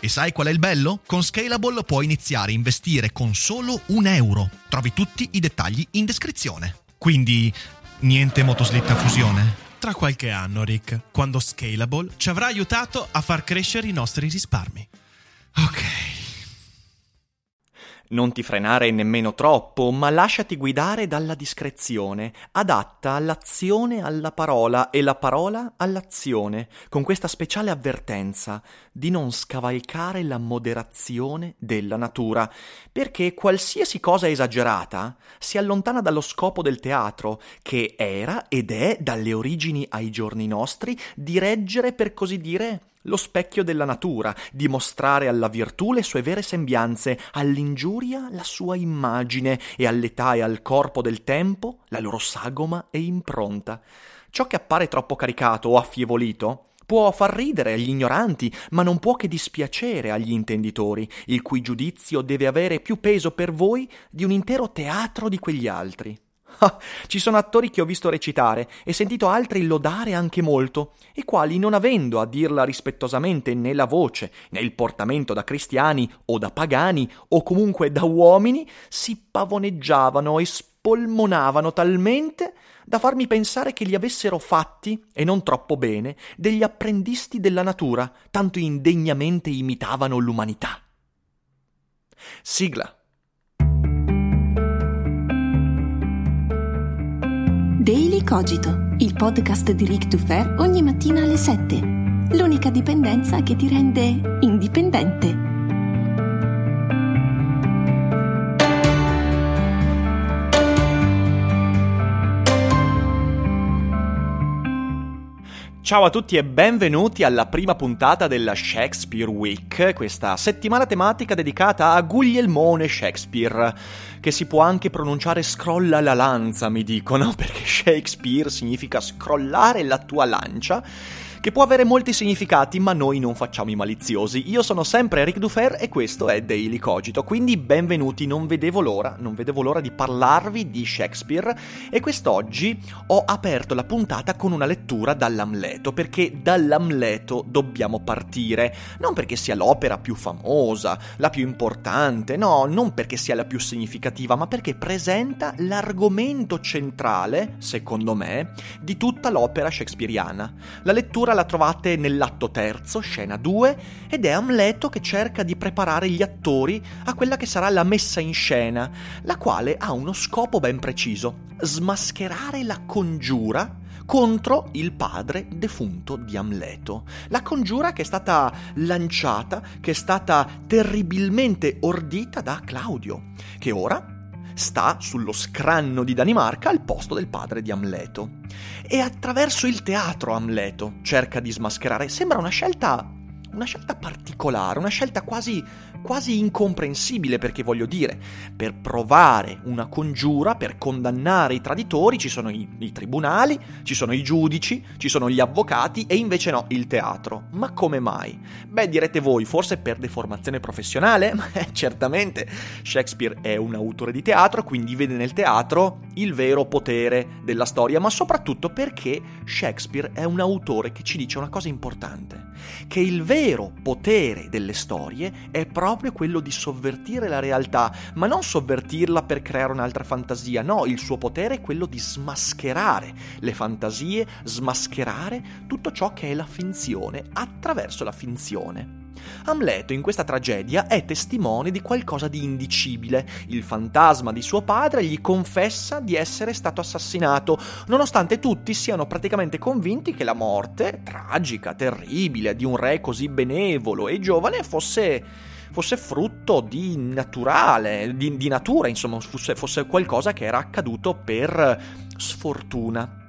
E sai qual è il bello? Con Scalable puoi iniziare a investire con solo un euro. Trovi tutti i dettagli in descrizione. Quindi, niente motoslitta fusione? Tra qualche anno, Rick, quando Scalable ci avrà aiutato a far crescere i nostri risparmi. Ok. Non ti frenare nemmeno troppo, ma lasciati guidare dalla discrezione, adatta all'azione alla parola e la parola all'azione, con questa speciale avvertenza di non scavalcare la moderazione della natura, perché qualsiasi cosa esagerata si allontana dallo scopo del teatro, che era ed è dalle origini ai giorni nostri di reggere, per così dire, lo specchio della natura, di mostrare alla virtù le sue vere sembianze, all'ingiuria la sua immagine e all'età e al corpo del tempo la loro sagoma e impronta. Ciò che appare troppo caricato o affievolito può far ridere agli ignoranti, ma non può che dispiacere agli intenditori, il cui giudizio deve avere più peso per voi di un intero teatro di quegli altri. Ah, ci sono attori che ho visto recitare e sentito altri lodare anche molto, i quali, non avendo a dirla rispettosamente né la voce né il portamento da cristiani o da pagani o comunque da uomini, si pavoneggiavano e spolmonavano talmente da farmi pensare che li avessero fatti, e non troppo bene, degli apprendisti della natura, tanto indegnamente imitavano l'umanità. Sigla. Daily Cogito, il podcast di Rick Dufer ogni mattina alle 7. L'unica dipendenza che ti rende indipendente. Ciao a tutti e benvenuti alla prima puntata della Shakespeare Week, questa settimana tematica dedicata a Guglielmone Shakespeare, che si può anche pronunciare scrolla la lanza, mi dicono, perché Shakespeare significa scrollare la tua lancia che può avere molti significati, ma noi non facciamo i maliziosi. Io sono sempre Eric Dufer e questo è Daily Cogito, quindi benvenuti, non vedevo l'ora, non vedevo l'ora di parlarvi di Shakespeare e quest'oggi ho aperto la puntata con una lettura dall'Amleto, perché dall'Amleto dobbiamo partire, non perché sia l'opera più famosa, la più importante, no, non perché sia la più significativa, ma perché presenta l'argomento centrale, secondo me, di tutta l'opera shakespeariana. La lettura la trovate nell'atto terzo, scena 2, ed è Amleto che cerca di preparare gli attori a quella che sarà la messa in scena, la quale ha uno scopo ben preciso, smascherare la congiura contro il padre defunto di Amleto. La congiura che è stata lanciata, che è stata terribilmente ordita da Claudio, che ora sta sullo scranno di Danimarca al posto del padre di Amleto. E attraverso il teatro Amleto cerca di smascherare. Sembra una scelta una scelta particolare, una scelta quasi quasi incomprensibile perché voglio dire, per provare una congiura, per condannare i traditori ci sono i, i, tribunali, ci sono i giudici, ci sono gli avvocati e invece no, il teatro. Ma come mai? Beh, direte voi, forse per deformazione professionale? Eh, certamente, Shakespeare è un autore di teatro, quindi vede nel teatro il vero potere della storia, ma soprattutto perché Shakespeare è un autore che ci dice una cosa importante, che il vero potere delle storie è proprio quello di sovvertire la realtà, ma non sovvertirla per creare un'altra fantasia, no, il suo potere è quello di smascherare le fantasie, smascherare tutto ciò che è la finzione attraverso la finzione. Amleto in questa tragedia è testimone di qualcosa di indicibile. Il fantasma di suo padre gli confessa di essere stato assassinato, nonostante tutti siano praticamente convinti che la morte, tragica, terribile, di un re così benevolo e giovane fosse fosse frutto di naturale, di, di natura, insomma, fosse, fosse qualcosa che era accaduto per sfortuna.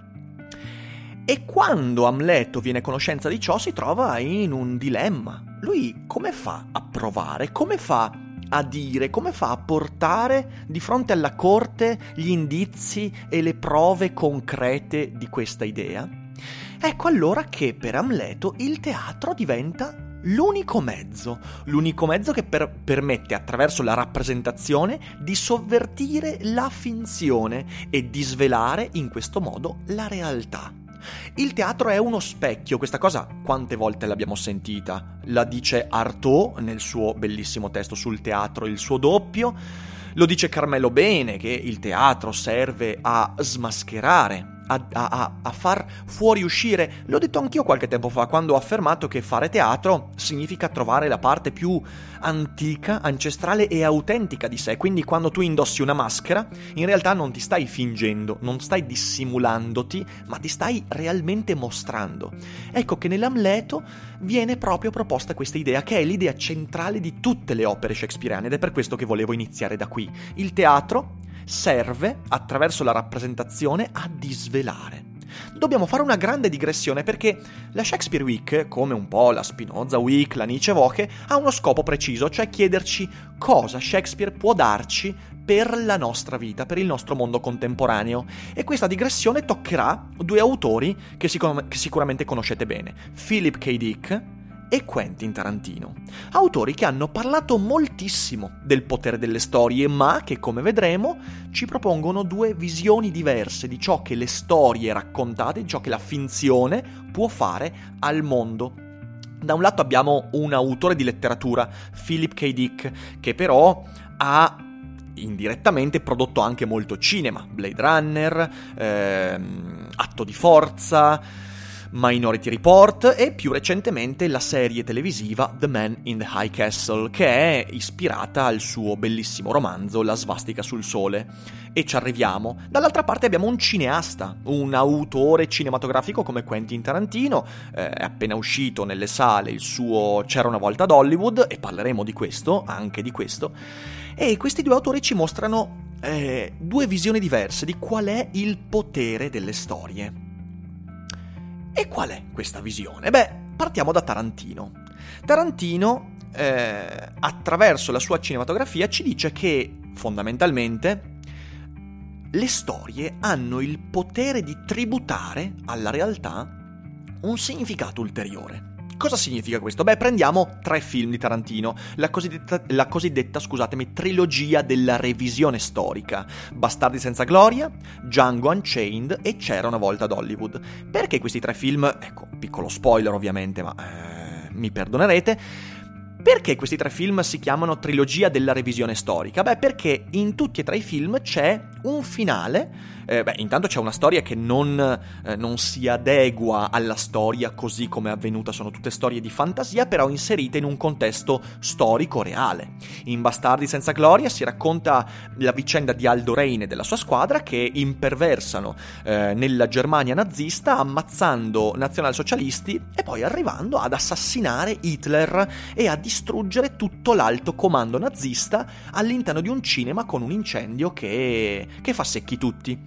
E quando Amleto viene a conoscenza di ciò si trova in un dilemma. Lui come fa a provare? Come fa a dire, come fa a portare di fronte alla corte gli indizi e le prove concrete di questa idea? Ecco allora che per Amleto il teatro diventa l'unico mezzo, l'unico mezzo che per- permette attraverso la rappresentazione di sovvertire la finzione e di svelare in questo modo la realtà. Il teatro è uno specchio, questa cosa quante volte l'abbiamo sentita? La dice Artaud nel suo bellissimo testo sul teatro, il suo doppio, lo dice Carmelo Bene che il teatro serve a smascherare a, a, a, far fuoriuscire. L'ho detto anch'io qualche tempo fa, quando ho affermato che fare teatro significa trovare la parte più antica, ancestrale e autentica di sé. Quindi quando tu indossi una maschera, in realtà non ti stai fingendo, non stai dissimulandoti, ma ti stai realmente mostrando. Ecco che nell'Amleto viene proprio proposta questa idea, che è l'idea centrale di tutte le opere shakespeariane, ed è per questo che volevo iniziare da qui. Il teatro serve, attraverso la rappresentazione, a disvelare. Dobbiamo fare una grande digressione perché la Shakespeare Week, come un po' la Spinoza Week, la Nietzsche Woche, ha uno scopo preciso, cioè chiederci cosa Shakespeare può darci per la nostra vita, per il nostro mondo contemporaneo. E questa digressione toccherà due autori che, sicur- che sicuramente conoscete bene, Philip K. Dick e Quentin Tarantino. Autori che hanno parlato moltissimo del potere delle storie, ma che, come vedremo, ci propongono due visioni diverse di ciò che le storie raccontate, di ciò che la finzione può fare al mondo. Da un lato abbiamo un autore di letteratura, Philip K. Dick, che però ha indirettamente prodotto anche molto cinema, Blade Runner, ehm, Atto di Forza, Minority Report e più recentemente la serie televisiva The Man in the High Castle, che è ispirata al suo bellissimo romanzo La svastica sul sole. E ci arriviamo. Dall'altra parte abbiamo un cineasta, un autore cinematografico come Quentin Tarantino, eh, è appena uscito nelle sale il suo C'era una volta ad Hollywood e parleremo di questo, anche di questo. E questi due autori ci mostrano eh, due visioni diverse di qual è il potere delle storie. E qual è questa visione? Beh, partiamo da Tarantino. Tarantino, eh, attraverso la sua cinematografia, ci dice che fondamentalmente le storie hanno il potere di tributare alla realtà un significato ulteriore. Cosa significa questo? Beh, prendiamo tre film di Tarantino, la cosiddetta, la cosiddetta, scusatemi, trilogia della revisione storica, Bastardi senza gloria, Django Unchained e C'era una volta ad Hollywood. Perché questi tre film, ecco, piccolo spoiler ovviamente, ma eh, mi perdonerete, perché questi tre film si chiamano trilogia della revisione storica? Beh, perché in tutti e tre i film c'è un finale eh, beh, intanto c'è una storia che non, eh, non, si adegua alla storia così come è avvenuta, sono tutte storie di fantasia, però inserite in un contesto storico reale. In Bastardi senza gloria si racconta la vicenda di Aldo Reine e della sua squadra che imperversano eh, nella Germania nazista ammazzando nazionalsocialisti e poi arrivando ad assassinare Hitler e a distruggere tutto l'alto comando nazista all'interno di un cinema con un incendio che, che fa secchi tutti.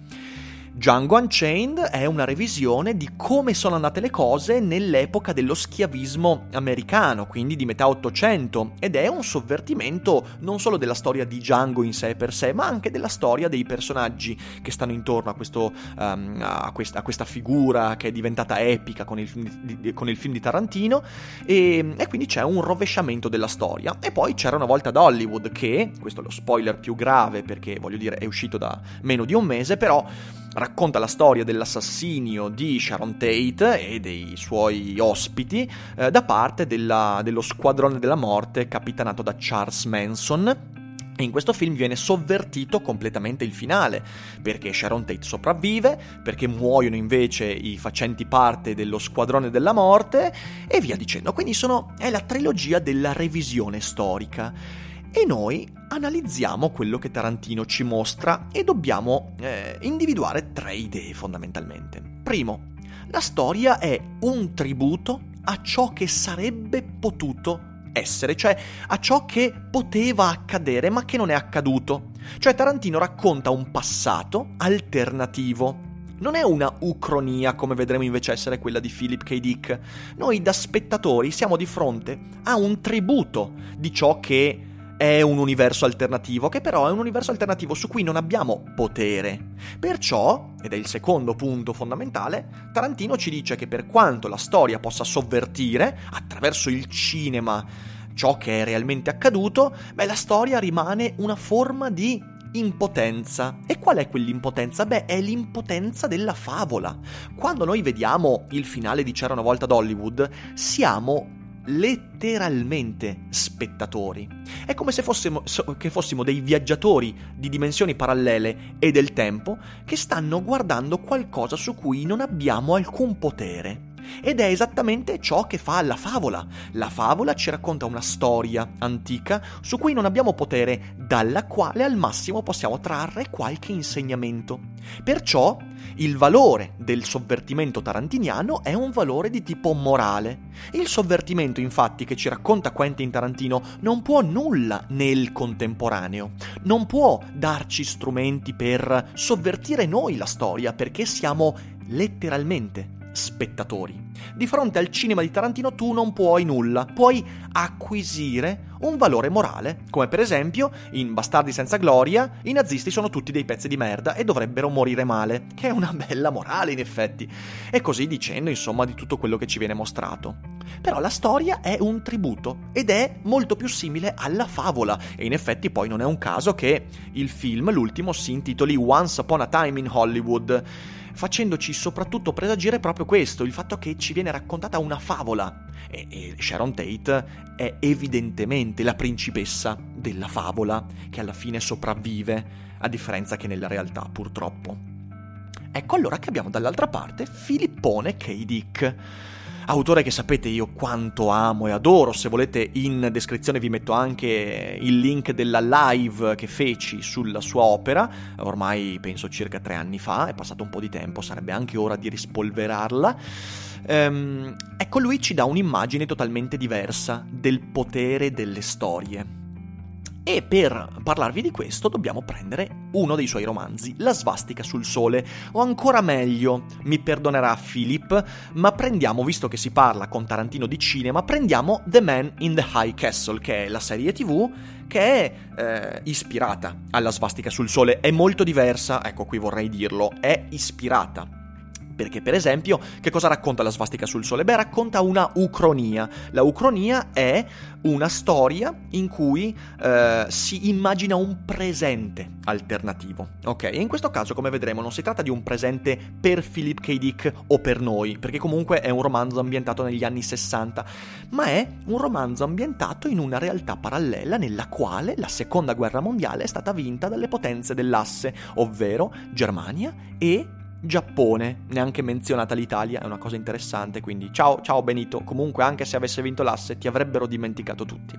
Django Unchained è una revisione di come sono andate le cose nell'epoca dello schiavismo americano, quindi di metà Ottocento, ed è un sovvertimento non solo della storia di Django in sé per sé, ma anche della storia dei personaggi che stanno intorno a, questo, um, a, questa, a questa, figura che è diventata epica con il film di, con il film di Tarantino, e, e quindi c'è un rovesciamento della storia. E poi c'era una volta da Hollywood che, questo è lo spoiler più grave perché voglio dire è uscito da meno di un mese, però racconta la storia dell'assassinio di Sharon Tate e dei suoi ospiti eh, da parte della, dello squadrone della morte capitanato da Charles Manson in questo film viene sovvertito completamente il finale, perché Sharon Tate sopravvive, perché muoiono invece i facenti parte dello squadrone della morte e via dicendo. Quindi sono, è la trilogia della revisione storica. E noi analizziamo quello che Tarantino ci mostra e dobbiamo eh, individuare tre idee fondamentalmente. Primo, la storia è un tributo a ciò che sarebbe potuto essere, cioè a ciò che poteva accadere ma che non è accaduto. Cioè Tarantino racconta un passato alternativo. Non è una ucronia come vedremo invece essere quella di Philip K. Dick. Noi da spettatori siamo di fronte a un tributo di ciò che è un universo alternativo, che però è un universo alternativo su cui non abbiamo potere. Perciò, ed è il secondo punto fondamentale, Tarantino ci dice che per quanto la storia possa sovvertire, attraverso il cinema, ciò che è realmente accaduto, beh, la storia rimane una forma di impotenza. E qual è quell'impotenza? Beh, è l'impotenza della favola. Quando noi vediamo il finale di C'era una volta ad Hollywood, siamo letteralmente spettatori. È come se fossimo, so, fossimo, dei viaggiatori di dimensioni parallele e del tempo che stanno guardando qualcosa su cui non abbiamo alcun potere. Ed è esattamente ciò che fa la favola. La favola ci racconta una storia antica su cui non abbiamo potere, dalla quale al massimo possiamo trarre qualche insegnamento. Perciò il valore del sovvertimento tarantiniano è un valore di tipo morale. Il sovvertimento, infatti, che ci racconta Quentin Tarantino non può nulla nel contemporaneo, non può darci strumenti per sovvertire noi la storia perché siamo letteralmente spettatori. Di fronte al cinema di Tarantino tu non puoi nulla, puoi acquisire un valore morale, come per esempio in Bastardi senza gloria i nazisti sono tutti dei pezzi di merda e dovrebbero morire male, che è una bella morale in effetti, e così dicendo insomma di tutto quello che ci viene mostrato. Però la storia è un tributo ed è molto più simile alla favola e in effetti poi non è un caso che il film, l'ultimo, si intitoli Once Upon a Time in Hollywood facendoci soprattutto presagire proprio questo, il fatto che ci viene raccontata una favola. E, e Sharon Tate è evidentemente la principessa della favola, che alla fine sopravvive, a differenza che nella realtà, purtroppo. Ecco allora che abbiamo dall'altra parte Filippone K. Dick autore che sapete io quanto amo e adoro. Se volete in descrizione vi metto anche il link della live che feci sulla sua opera, ormai penso circa tre anni fa, è passato un po' di tempo, sarebbe anche ora di rispolverarla. Ehm, ecco, lui ci dà un'immagine totalmente diversa del potere delle storie. E per parlarvi di questo dobbiamo prendere uno dei suoi romanzi, La svastica sul sole, o ancora meglio, mi perdonerà Philip, ma prendiamo, visto che si parla con Tarantino di cinema, prendiamo The Man in the High Castle, che è la serie tv che è eh, ispirata alla svastica sul sole, è molto diversa, ecco qui vorrei dirlo, è ispirata perché, per esempio, che cosa racconta la svastica sul sole? Beh, racconta una ucronia. La ucronia è una storia in cui eh, si immagina un presente alternativo. Ok? E in questo caso, come vedremo, non si tratta di un presente per Philip K. Dick o per noi, perché comunque è un romanzo ambientato negli anni 60, ma è un romanzo ambientato in una realtà parallela nella quale la seconda guerra mondiale è stata vinta dalle potenze dell'asse, ovvero Germania e Giappone, neanche menzionata l'Italia, è una cosa interessante, quindi ciao, ciao Benito, comunque anche se avesse vinto l'asse ti avrebbero dimenticato tutti.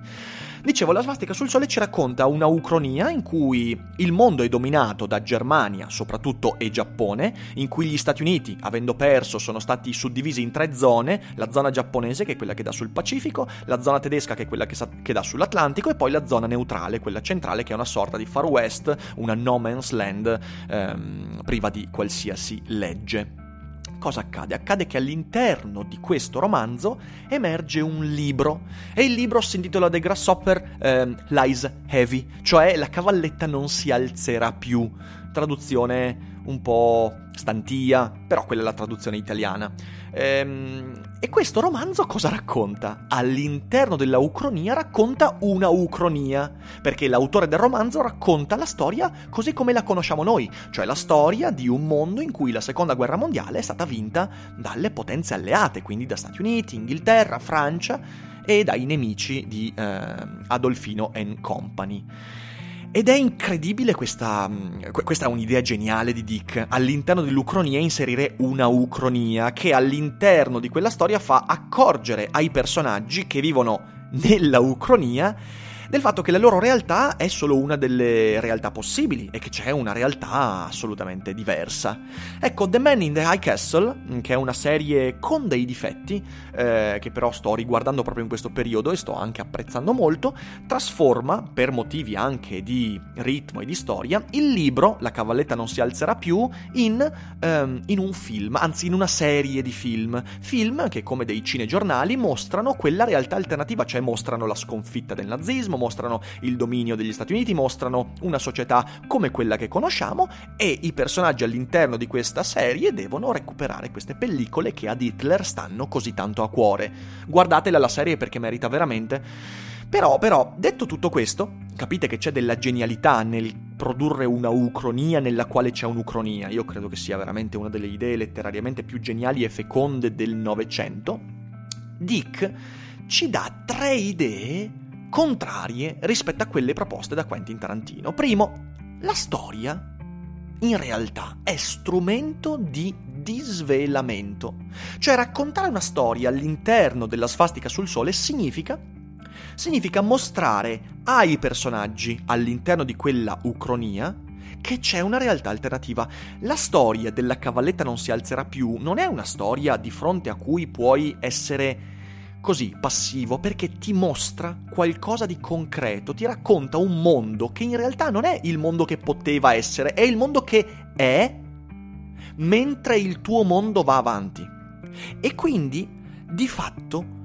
Dicevo, la svastica sul sole ci racconta una ucronia in cui il mondo è dominato da Germania, soprattutto, e Giappone, in cui gli Stati Uniti, avendo perso, sono stati suddivisi in tre zone, la zona giapponese che è quella che dà sul Pacifico, la zona tedesca che è quella che, sa- che dà sull'Atlantico e poi la zona neutrale, quella centrale che è una sorta di Far West, una no man's land ehm, priva di qualsiasi si legge. Cosa accade? Accade che all'interno di questo romanzo emerge un libro e il libro si intitola The Grasshopper eh, Lies Heavy, cioè la cavalletta non si alzerà più. Traduzione un po' stantia, però quella è la traduzione italiana. Ehm, e questo romanzo cosa racconta? All'interno della ucronia racconta una ucronia, perché l'autore del romanzo racconta la storia così come la conosciamo noi, cioè la storia di un mondo in cui la seconda guerra mondiale è stata vinta dalle potenze alleate, quindi da Stati Uniti, Inghilterra, Francia e dai nemici di eh, Adolfino and Company. Ed è incredibile questa. mm, Questa è un'idea geniale di Dick. All'interno dell'ucronia inserire una ucronia che all'interno di quella storia fa accorgere ai personaggi che vivono nella ucronia del fatto che la loro realtà è solo una delle realtà possibili e che c'è una realtà assolutamente diversa. Ecco, The Man in the High Castle, che è una serie con dei difetti, eh, che però sto riguardando proprio in questo periodo e sto anche apprezzando molto, trasforma, per motivi anche di ritmo e di storia, il libro La cavalletta non si alzerà più in, ehm, in un film, anzi in una serie di film. Film che, come dei cinegiornali, mostrano quella realtà alternativa, cioè mostrano la sconfitta del nazismo, mostrano il dominio degli Stati Uniti, mostrano una società come quella che conosciamo e i personaggi all'interno di questa serie devono recuperare queste pellicole che ad Hitler stanno così tanto a cuore. Guardatela la serie perché merita veramente. Però, però, detto tutto questo, capite che c'è della genialità nel produrre una ucronia nella quale c'è un'ucronia. Io credo che sia veramente una delle idee letterariamente più geniali e feconde del Novecento. Dick ci dà tre idee contrarie rispetto a quelle proposte da Quentin Tarantino. Primo, la storia in realtà è strumento di disvelamento. Cioè raccontare una storia all'interno della svastica sul sole significa significa mostrare ai personaggi all'interno di quella ucronia che c'è una realtà alternativa. La storia della cavalletta non si alzerà più non è una storia di fronte a cui puoi essere così passivo perché ti mostra qualcosa di concreto, ti racconta un mondo che in realtà non è il mondo che poteva essere, è il mondo che è mentre il tuo mondo va avanti. E quindi, di fatto,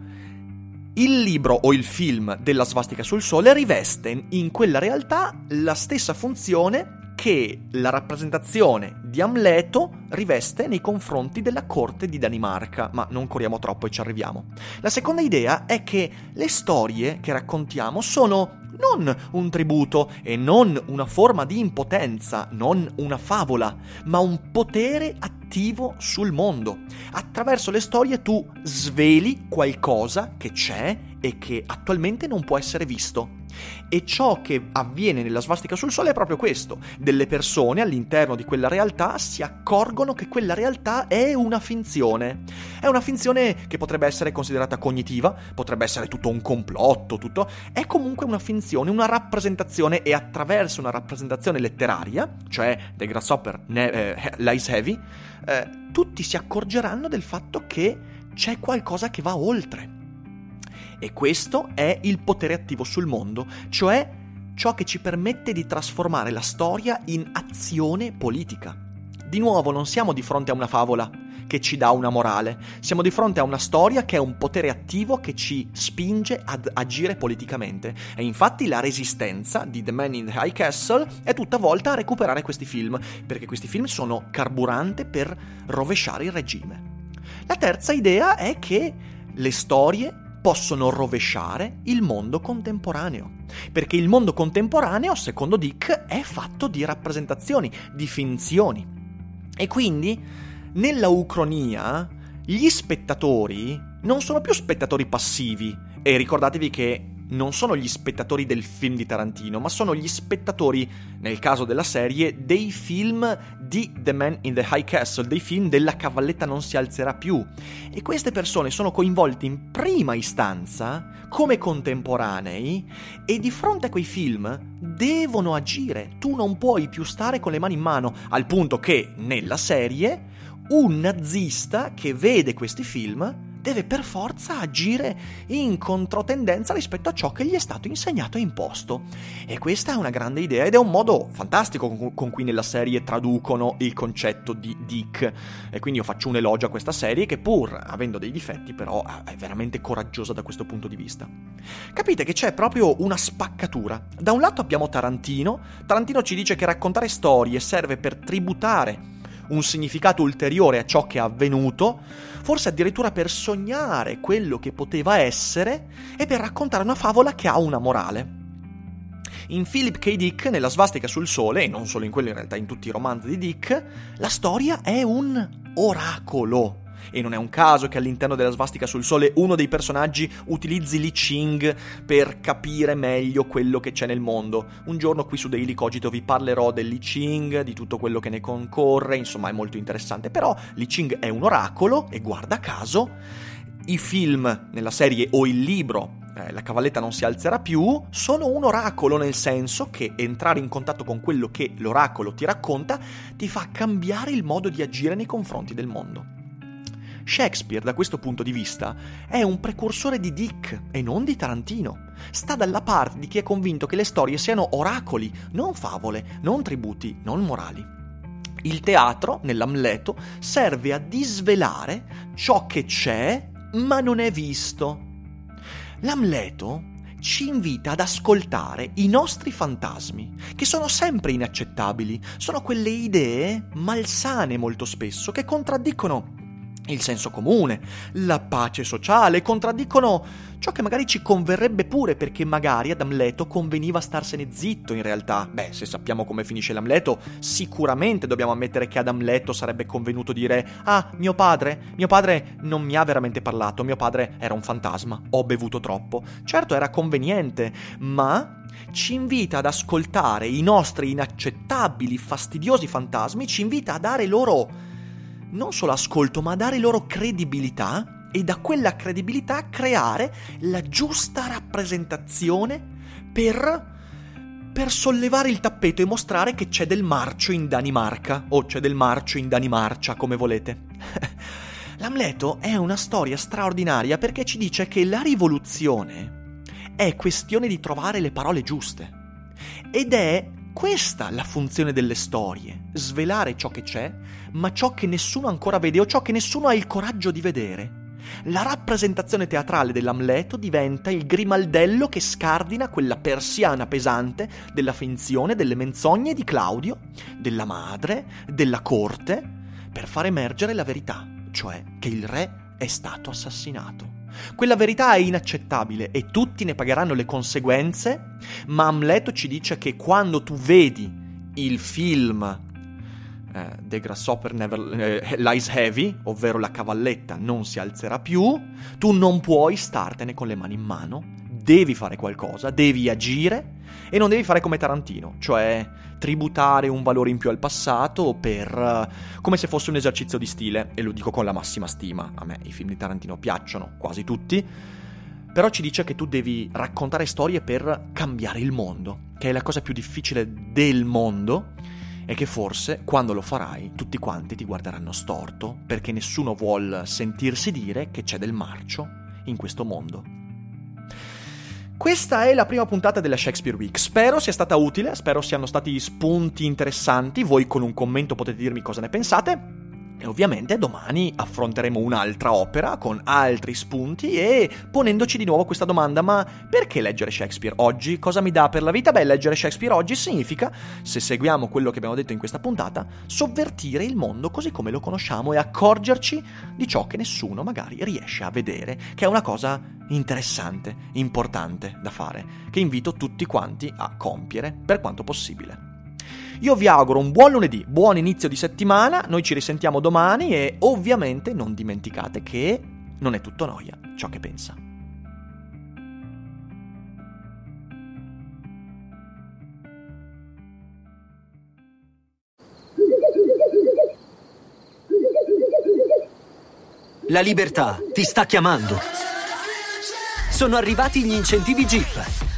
il libro o il film della svastica sul sole riveste in quella realtà la stessa funzione che la rappresentazione di Amleto riveste nei confronti della corte di Danimarca, ma non corriamo troppo e ci arriviamo. La seconda idea è che le storie che raccontiamo sono non un tributo e non una forma di impotenza, non una favola, ma un potere attivo sul mondo. Attraverso le storie tu sveli qualcosa che c'è e che attualmente non può essere visto. E ciò che avviene nella svastica sul sole è proprio questo. Delle persone all'interno di quella realtà si accorgono che quella realtà è una finzione. È una finzione che potrebbe essere considerata cognitiva, potrebbe essere tutto un complotto, tutto... È comunque una finzione, una rappresentazione e attraverso una rappresentazione letteraria, cioè The Grasshopper ne- eh, Lies Heavy, eh, tutti si accorgeranno del fatto che c'è qualcosa che va oltre. E questo è il potere attivo sul mondo, cioè ciò che ci permette di trasformare la storia in azione politica. Di nuovo, non siamo di fronte a una favola che ci dà una morale, siamo di fronte a una storia che è un potere attivo che ci spinge ad agire politicamente. E infatti la resistenza di The Man in the High Castle è tutta volta a recuperare questi film, perché questi film sono carburante per rovesciare il regime. La terza idea è che le storie possono rovesciare il mondo contemporaneo. Perché il mondo contemporaneo, secondo Dick, è fatto di rappresentazioni, di finzioni. E quindi, nella ucronia, gli spettatori non sono più spettatori passivi. E ricordatevi che non sono gli spettatori del film di Tarantino, ma sono gli spettatori, nel caso della serie, dei film di The Man in the High Castle, dei film della cavalletta non si alzerà più. E queste persone sono coinvolte in prima istanza come contemporanei e di fronte a quei film devono agire. Tu non puoi più stare con le mani in mano, al punto che nella serie un nazista che vede questi film deve per forza agire in controtendenza rispetto a ciò che gli è stato insegnato e imposto. E questa è una grande idea ed è un modo fantastico con, cui nella serie traducono il concetto di Dick. E quindi io faccio un elogio a questa serie che pur avendo dei difetti però è veramente coraggiosa da questo punto di vista. Capite che c'è proprio una spaccatura. Da un lato abbiamo Tarantino, Tarantino ci dice che raccontare storie serve per tributare un significato ulteriore a ciò che è avvenuto, forse addirittura per sognare quello che poteva essere e per raccontare una favola che ha una morale. In Philip K. Dick, nella svastica sul sole, e non solo in quello in realtà in tutti i romanzi di Dick, la storia è un oracolo. E non è un caso che all'interno della svastica sul sole uno dei personaggi utilizzi Li Ching per capire meglio quello che c'è nel mondo. Un giorno qui su Daily Cogito vi parlerò del Li Ching, di tutto quello che ne concorre, insomma è molto interessante. Però Li Ching è un oracolo e guarda caso i film nella serie o il libro eh, La cavalletta non si alzerà più sono un oracolo nel senso che entrare in contatto con quello che l'oracolo ti racconta ti fa cambiare il modo di agire nei confronti del mondo. Shakespeare, da questo punto di vista, è un precursore di Dick e non di Tarantino. Sta dalla parte di chi è convinto che le storie siano oracoli, non favole, non tributi, non morali. Il teatro, nell'Amleto, serve a disvelare ciò che c'è ma non è visto. L'Amleto ci invita ad ascoltare i nostri fantasmi, che sono sempre inaccettabili, sono quelle idee malsane molto spesso che contraddicono il senso comune, la pace sociale, contraddicono ciò che magari ci converrebbe pure perché magari ad Amleto conveniva starsene zitto in realtà. Beh, se sappiamo come finisce l'Amleto, sicuramente dobbiamo ammettere che ad Amleto sarebbe convenuto dire «Ah, mio padre, mio padre non mi ha veramente parlato, mio padre era un fantasma, ho bevuto troppo». Certo era conveniente, ma ci invita ad ascoltare i nostri inaccettabili, fastidiosi fantasmi, ci invita a dare loro non solo ascolto, ma dare loro credibilità e da quella credibilità creare la giusta rappresentazione per per sollevare il tappeto e mostrare che c'è del marcio in Danimarca, o c'è del marcio in Danimarcia, come volete. L'Amleto è una storia straordinaria perché ci dice che la rivoluzione è questione di trovare le parole giuste. Ed è questa la funzione delle storie, svelare ciò che c'è, ma ciò che nessuno ancora vede o ciò che nessuno ha il coraggio di vedere. La rappresentazione teatrale dell'Amleto diventa il grimaldello che scardina quella persiana pesante della finzione, delle menzogne di Claudio, della madre, della corte, per far emergere la verità, cioè che il re è stato assassinato. Quella verità è inaccettabile e tutti ne pagheranno le conseguenze, ma Amleto ci dice che quando tu vedi il film eh, The Grasshopper Never eh, Lies Heavy, ovvero la cavalletta non si alzerà più, tu non puoi startene con le mani in mano, devi fare qualcosa, devi agire e non devi fare come Tarantino, cioè tributare un valore in più al passato per uh, come se fosse un esercizio di stile e lo dico con la massima stima. A me i film di Tarantino piacciono, quasi tutti. Però ci dice che tu devi raccontare storie per cambiare il mondo, che è la cosa più difficile del mondo e che forse quando lo farai tutti quanti ti guarderanno storto perché nessuno vuol sentirsi dire che c'è del marcio in questo mondo. Questa è la prima puntata della Shakespeare Week. Spero sia stata utile, spero siano stati spunti interessanti. Voi con un commento potete dirmi cosa ne pensate. E ovviamente domani affronteremo un'altra opera con altri spunti e ponendoci di nuovo questa domanda, ma perché leggere Shakespeare oggi? Cosa mi dà per la vita? Beh, leggere Shakespeare oggi significa, se seguiamo quello che abbiamo detto in questa puntata, sovvertire il mondo così come lo conosciamo e accorgerci di ciò che nessuno magari riesce a vedere, che è una cosa interessante, importante da fare, che invito tutti quanti a compiere per quanto possibile. Io vi auguro un buon lunedì, buon inizio di settimana, noi ci risentiamo domani e ovviamente non dimenticate che non è tutto noia ciò che pensa. La libertà ti sta chiamando. Sono arrivati gli incentivi Jeep.